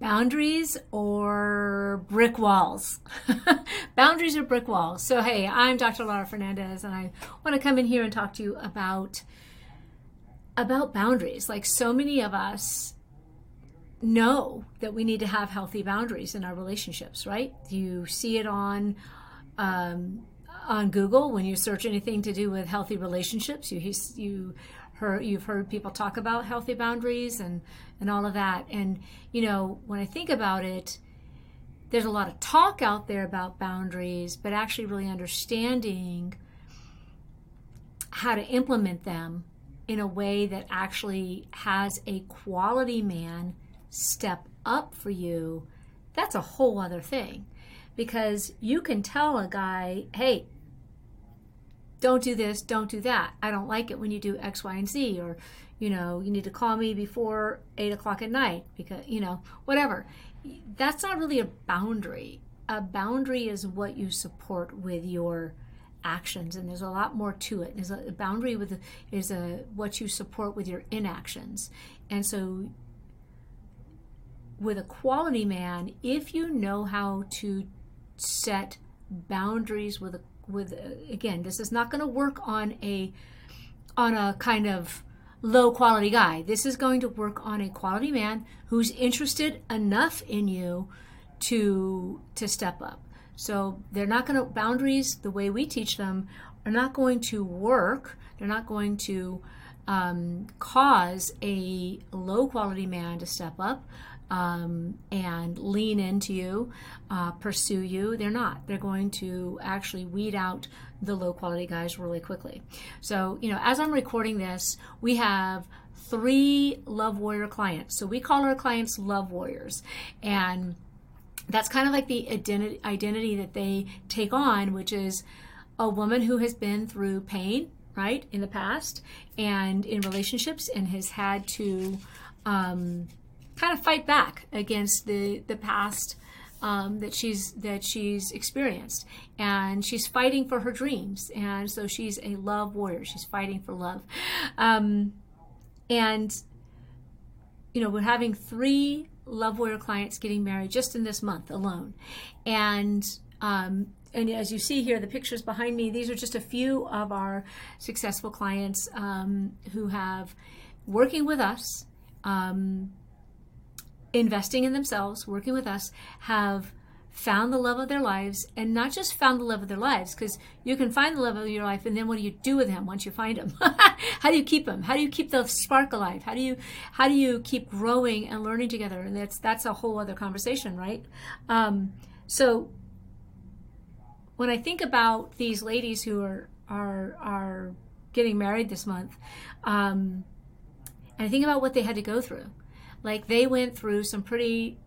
boundaries or brick walls. boundaries or brick walls. So, hey, I'm Dr. Laura Fernandez, and I want to come in here and talk to you about about boundaries. Like so many of us know that we need to have healthy boundaries in our relationships, right? You see it on um, on Google when you search anything to do with healthy relationships. You you you've heard people talk about healthy boundaries and and all of that. And you know, when I think about it, there's a lot of talk out there about boundaries, but actually really understanding how to implement them in a way that actually has a quality man step up for you, that's a whole other thing. Because you can tell a guy, hey, don't do this, don't do that. I don't like it when you do X, Y, and Z, or you know, you need to call me before eight o'clock at night because you know, whatever. That's not really a boundary. A boundary is what you support with your actions, and there's a lot more to it. There's a boundary with is a what you support with your inactions, and so with a quality man, if you know how to set boundaries with a with again this is not going to work on a on a kind of low quality guy. This is going to work on a quality man who's interested enough in you to to step up. So they're not going to boundaries the way we teach them are not going to work. They're not going to um, cause a low quality man to step up um, and lean into you, uh, pursue you. They're not. They're going to actually weed out the low quality guys really quickly. So, you know, as I'm recording this, we have three love warrior clients. So we call our clients love warriors. And that's kind of like the identity, that they take on, which is a woman who has been through pain, right, in the past and in relationships and has had to. Um, kind of fight back against the the past um, that she's that she's experienced, and she's fighting for her dreams, and so she's a love warrior. She's fighting for love, um, and you know we're having three love warrior clients getting married just in this month alone, and. Um, and as you see here, the pictures behind me, these are just a few of our successful clients um, who have working with us um, investing in themselves, working with us, have found the love of their lives and not just found the love of their lives because you can find the love of your life and then what do you do with him once you find him how do you keep him how do you keep the spark alive? How do you how do you keep growing and learning together? And that's that's a whole other conversation right? Um, so when i think about these ladies who are are are getting married this month um, and i think about what they had to go through like they went through some pretty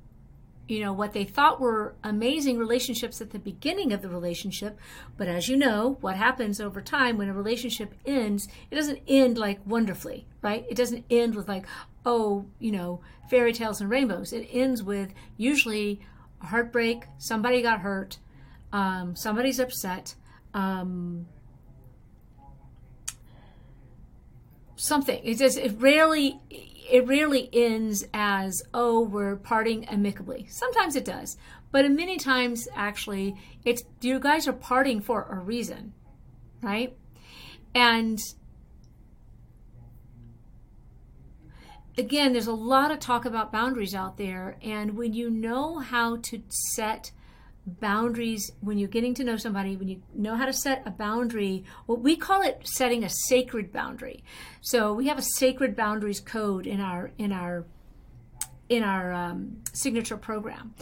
you know what they thought were amazing relationships at the beginning of the relationship. But as you know what happens over time when a relationship ends it doesn't end like wonderfully right? It doesn't end with like oh you know fairy tales and rainbows. It ends with usually a heartbreak somebody got hurt um, somebody's upset um, something. It just it rarely it rarely ends as, oh, we're parting amicably. Sometimes it does, but many times, actually, it's you guys are parting for a reason, right? And again, there's a lot of talk about boundaries out there, and when you know how to set boundaries. When you're getting to know somebody when you know how to set a boundary what we call it setting a sacred boundary. So we have a sacred boundaries code in our in our in our um, signature program.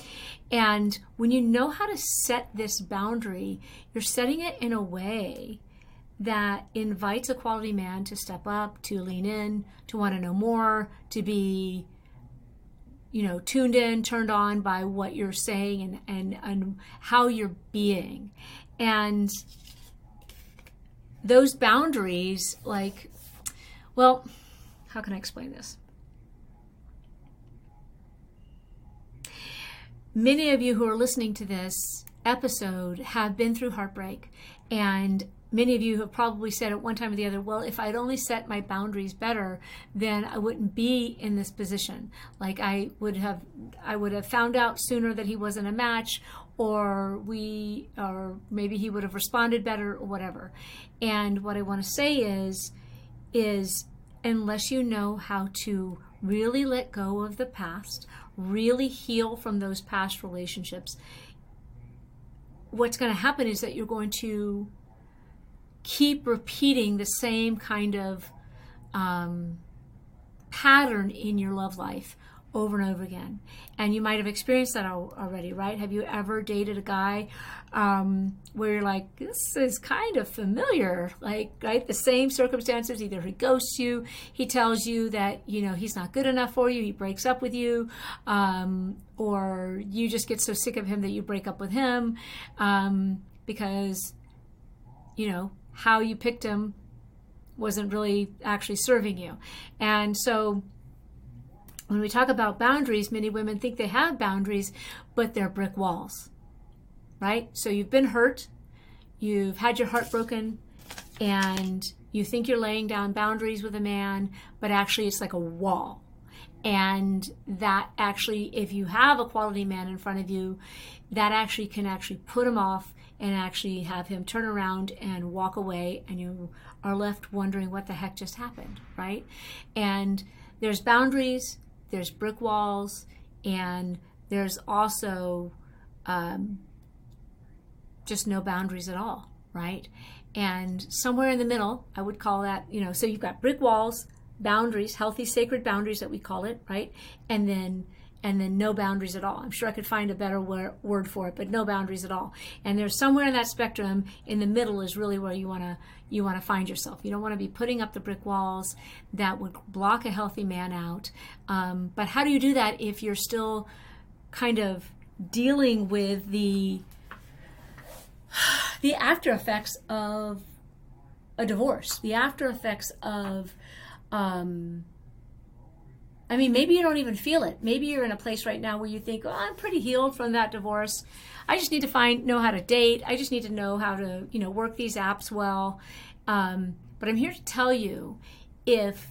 And when you know how to set this boundary you're setting it in a way that invites a quality man to step up to lean in to want to know more to be you know tuned in turned on by what you're saying and and, and how you're being. And those boundaries like well how can i explain this? Many of you who are listening to this episode have been through heartbreak and many of you have probably said at one time or the other, well, if I'd only set my boundaries better, then I wouldn't be in this position. Like I would have, I would have found out sooner that he wasn't a match, or we, or maybe he would have responded better, or whatever. And what I want to say is, is unless you know how to really let go of the past, really heal from those past relationships, what's going to happen is that you're going to keep repeating the same kind of um, pattern in your love life over and over again. And you might have experienced that already, right? Have you ever dated a guy um, where you're like, this is kind of familiar, like, right? The same circumstances. Either he ghosts you, he tells you that, you know, he's not good enough for you, he breaks up with you, um, or you just get so sick of him that you break up with him um, because, you know, how you picked him wasn't really actually serving you. And so, when we talk about boundaries, many women think they have boundaries, but they're brick walls, right? So you've been hurt, you've had your heart broken, and you think you're laying down boundaries with a man, but actually it's like a wall. And that actually, if you have a quality man in front of you, that actually can actually put him off and actually have him turn around and walk away, and you are left wondering what the heck just happened, right? And there's boundaries, there's brick walls, and there's also um, just no boundaries at all, right? And somewhere in the middle, I would call that, you know, so you've got brick walls, boundaries, healthy sacred boundaries that we call it, right? And then and then no boundaries at all. I'm sure I could find a better word for it, but no boundaries at all. And there's somewhere in that spectrum in the middle is really where you want to you want to find yourself. You don't want to be putting up the brick walls that would block a healthy man out. Um, but how do you do that if you're still kind of dealing with the the after effects of a divorce, the after effects of um, I mean, maybe you don't even feel it. Maybe you're in a place right now where you think, oh, I'm pretty healed from that divorce. I just need to find know how to date. I just need to know how to, you know, work these apps well. Um, but I'm here to tell you if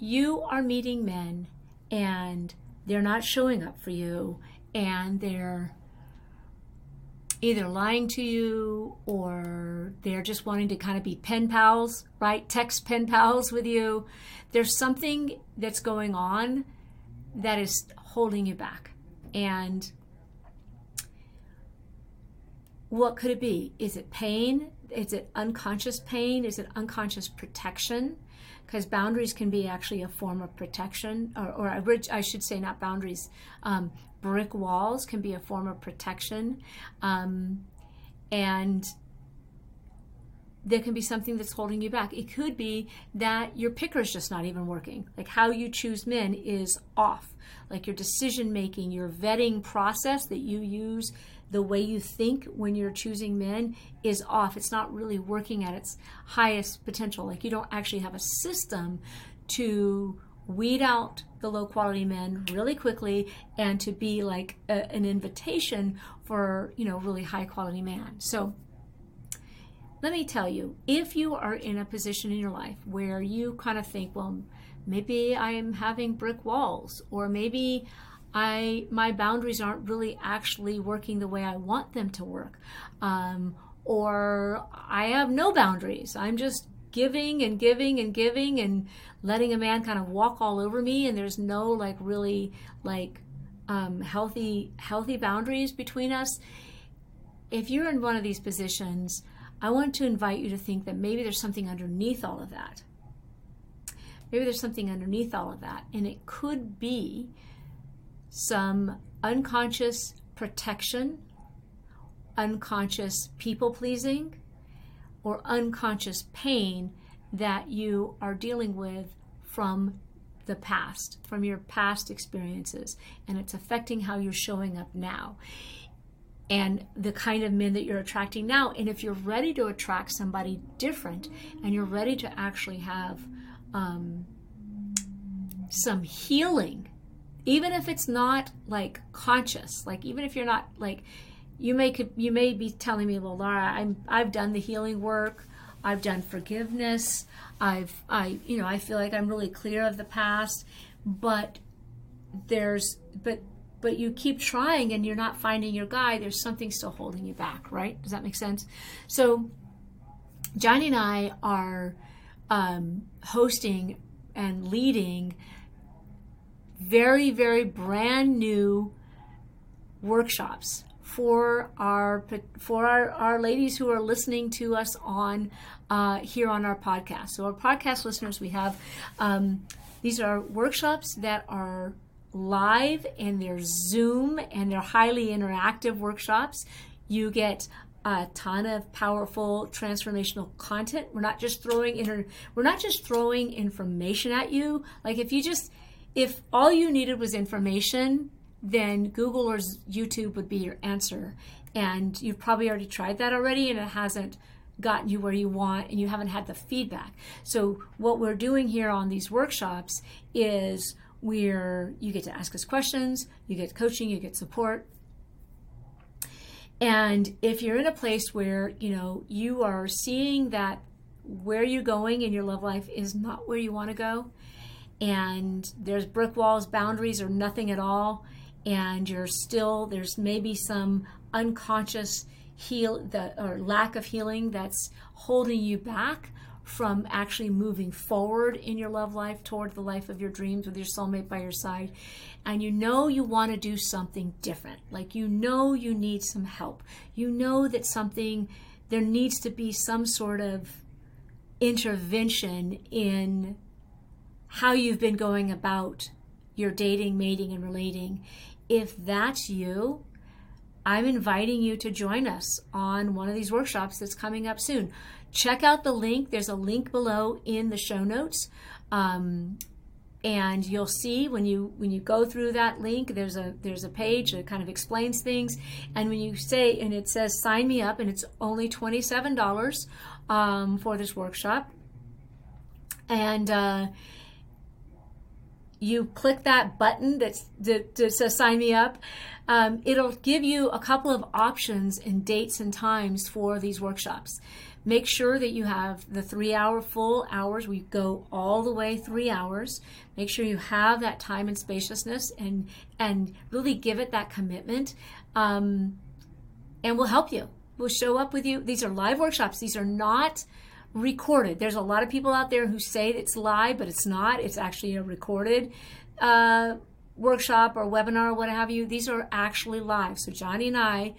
you are meeting men and they're not showing up for you and they're either lying to you or they're just wanting to kind of be pen pals, right? Text pen pals with you. There's something that's going on that is holding you back. And what could it be? Is it pain? Is it unconscious pain? Is it unconscious protection? Because boundaries can be actually a form of protection, or, or I should say, not boundaries, um, brick walls can be a form of protection. Um, and there can be something that's holding you back. It could be that your picker is just not even working. Like how you choose men is off. Like your decision making, your vetting process that you use, the way you think when you're choosing men is off. It's not really working at its highest potential. Like you don't actually have a system to weed out the low quality men really quickly and to be like a, an invitation for you know really high quality man so let me tell you if you are in a position in your life where you kind of think well maybe i'm having brick walls or maybe i my boundaries aren't really actually working the way i want them to work. Um, or i have no boundaries. I'm just giving and giving and giving and letting a man kind of walk all over me. And there's no like really like um, healthy healthy boundaries between us. If you're in one of these positions i want to invite you to think that maybe there's something underneath all of that. Maybe there's something underneath all of that. And it could be some unconscious protection unconscious people pleasing or unconscious pain that you are dealing with from the past, from your past experiences, and it's affecting how you're showing up now and the kind of men that you're attracting now. And if you're ready to attract somebody different and you're ready to actually have um, some healing, even if it's not like conscious, like even if you're not like you may you may be telling me, well, Laura, I'm I've done the healing work, I've done forgiveness, I've I you know I feel like I'm really clear of the past, but there's but but you keep trying and you're not finding your guy. There's something still holding you back, right? Does that make sense? So Johnny and I are um, hosting and leading very very brand new workshops for our for our, our ladies who are listening to us on uh, here on our podcast. So our podcast listeners, we have um, these are workshops that are live and they're Zoom and they're highly interactive workshops. You get a ton of powerful transformational content. We're not just throwing inter- we're not just throwing information at you. Like if you just if all you needed was information, then Google or YouTube would be your answer. And you've probably already tried that already and it hasn't gotten you where you want and you haven't had the feedback. So, what we're doing here on these workshops is where you get to ask us questions, you get coaching, you get support. And if you're in a place where, you know, you are seeing that where you're going in your love life is not where you want to go, and there's brick walls, boundaries, or nothing at all, and you're still there's maybe some unconscious heal the or lack of healing that's holding you back from actually moving forward in your love life toward the life of your dreams with your soulmate by your side. And you know you want to do something different. Like you know you need some help. You know that something there needs to be some sort of intervention in how you've been going about your dating mating and relating if that's you, I'm inviting you to join us on one of these workshops that's coming up soon. Check out the link. There's a link below in the show notes. Um, and you'll see when you when you go through that link there's a there's a page that kind of explains things and when you say and it says sign me up and it's only $27 um, for this workshop and uh, you click that button that's, that, that says sign me up, um, it'll give you a couple of options and dates and times for these workshops. Make sure that you have the three hour full hours. We go all the way three hours. Make sure you have that time and spaciousness and and really give it that commitment. Um, and we'll help you. We'll show up with you. These are live workshops. These are not recorded. There's a lot of people out there who say it's live, but it's not. It's actually a recorded uh, workshop or webinar or what have you. These are actually live. So Johnny and I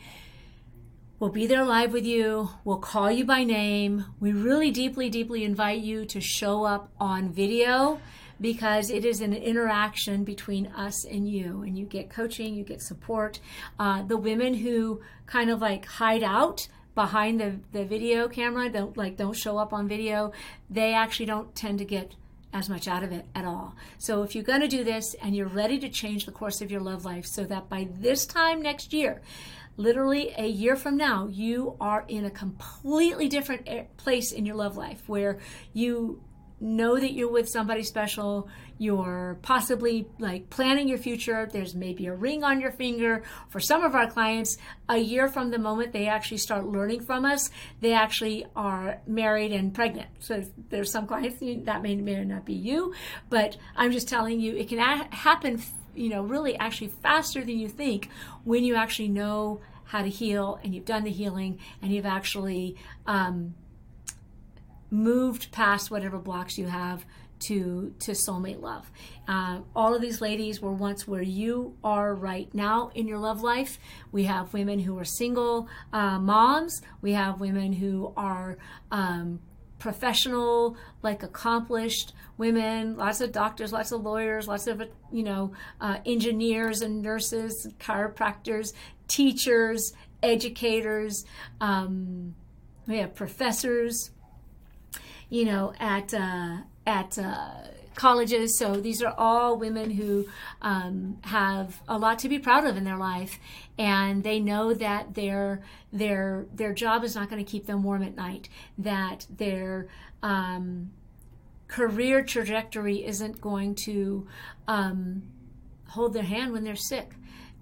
will be there live with you. We'll call you by name. We really deeply, deeply invite you to show up on video because it is an interaction between us and you and you get coaching you get support uh, the women who kind of like hide out behind the, the video camera, don't like don't show up on video, they actually don't tend to get as much out of it at all. So if you're going to do this and you're ready to change the course of your love life so that by this time next year, literally a year from now, you are in a completely different place in your love life where you know that you're with somebody special. You're possibly like planning your future. There's maybe a ring on your finger. For some of our clients a year from the moment they actually start learning from us they actually are married and pregnant. So there's some clients that may, may not be you but i'm just telling you it can a- happen you know really actually faster than you think when you actually know how to heal and you've done the healing and you've actually um, moved past whatever blocks you have to to soulmate love. Uh, all of these ladies were once where you are right now in your love life. We have women who are single uh, moms. We have women who are um, professional, like accomplished women. Lots of doctors, lots of lawyers, lots of you know uh, engineers and nurses, chiropractors, teachers, educators. Um, we have professors you know, at uh, at uh, colleges. So these are all women who um, have a lot to be proud of in their life, and they know that their their their job is not going to keep them warm at night. That their um, career trajectory isn't going to um, hold their hand when they're sick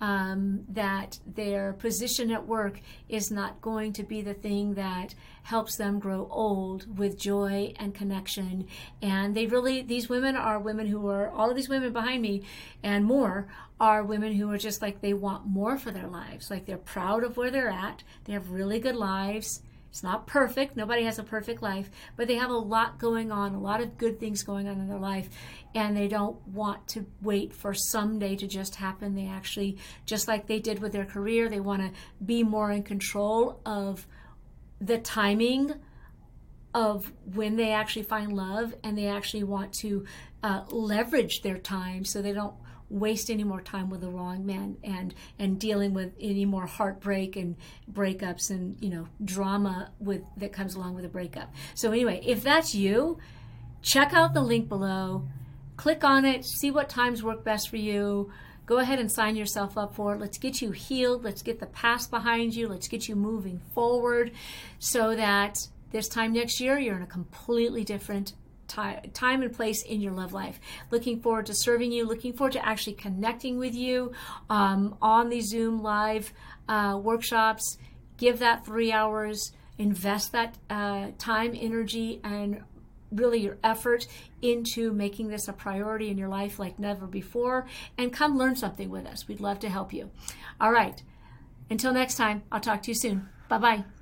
um, that their position at work is not going to be the thing that helps them grow old with joy and connection. And they really, these women are women who are, all of these women behind me and more are women who are just like they want more for their lives. Like they're proud of where they're at, they have really good lives it's not perfect. Nobody has a perfect life, but they have a lot going on, a lot of good things going on in their life, and they don't want to wait for someday to just happen. They actually, just like they did with their career, they want to be more in control of the timing of when they actually find love and they actually want to uh, leverage their time so they don't waste any more time with the wrong man and and dealing with any more heartbreak and breakups and you know drama with that comes along with a breakup. So anyway, if that's you, check out the link below. Click on it, see what times work best for you. Go ahead and sign yourself up for it. Let's get you healed. Let's get the past behind you. Let's get you moving forward so that this time next year you're in a completely different time and place in your love life. Looking forward to serving you, looking forward to actually connecting with you um, on the Zoom live uh, workshops. Give that three hours, invest that uh, time, energy, and really your effort into making this a priority in your life like never before, and come learn something with us. We'd love to help you. All right. Until next time, I'll talk to you soon. Bye bye.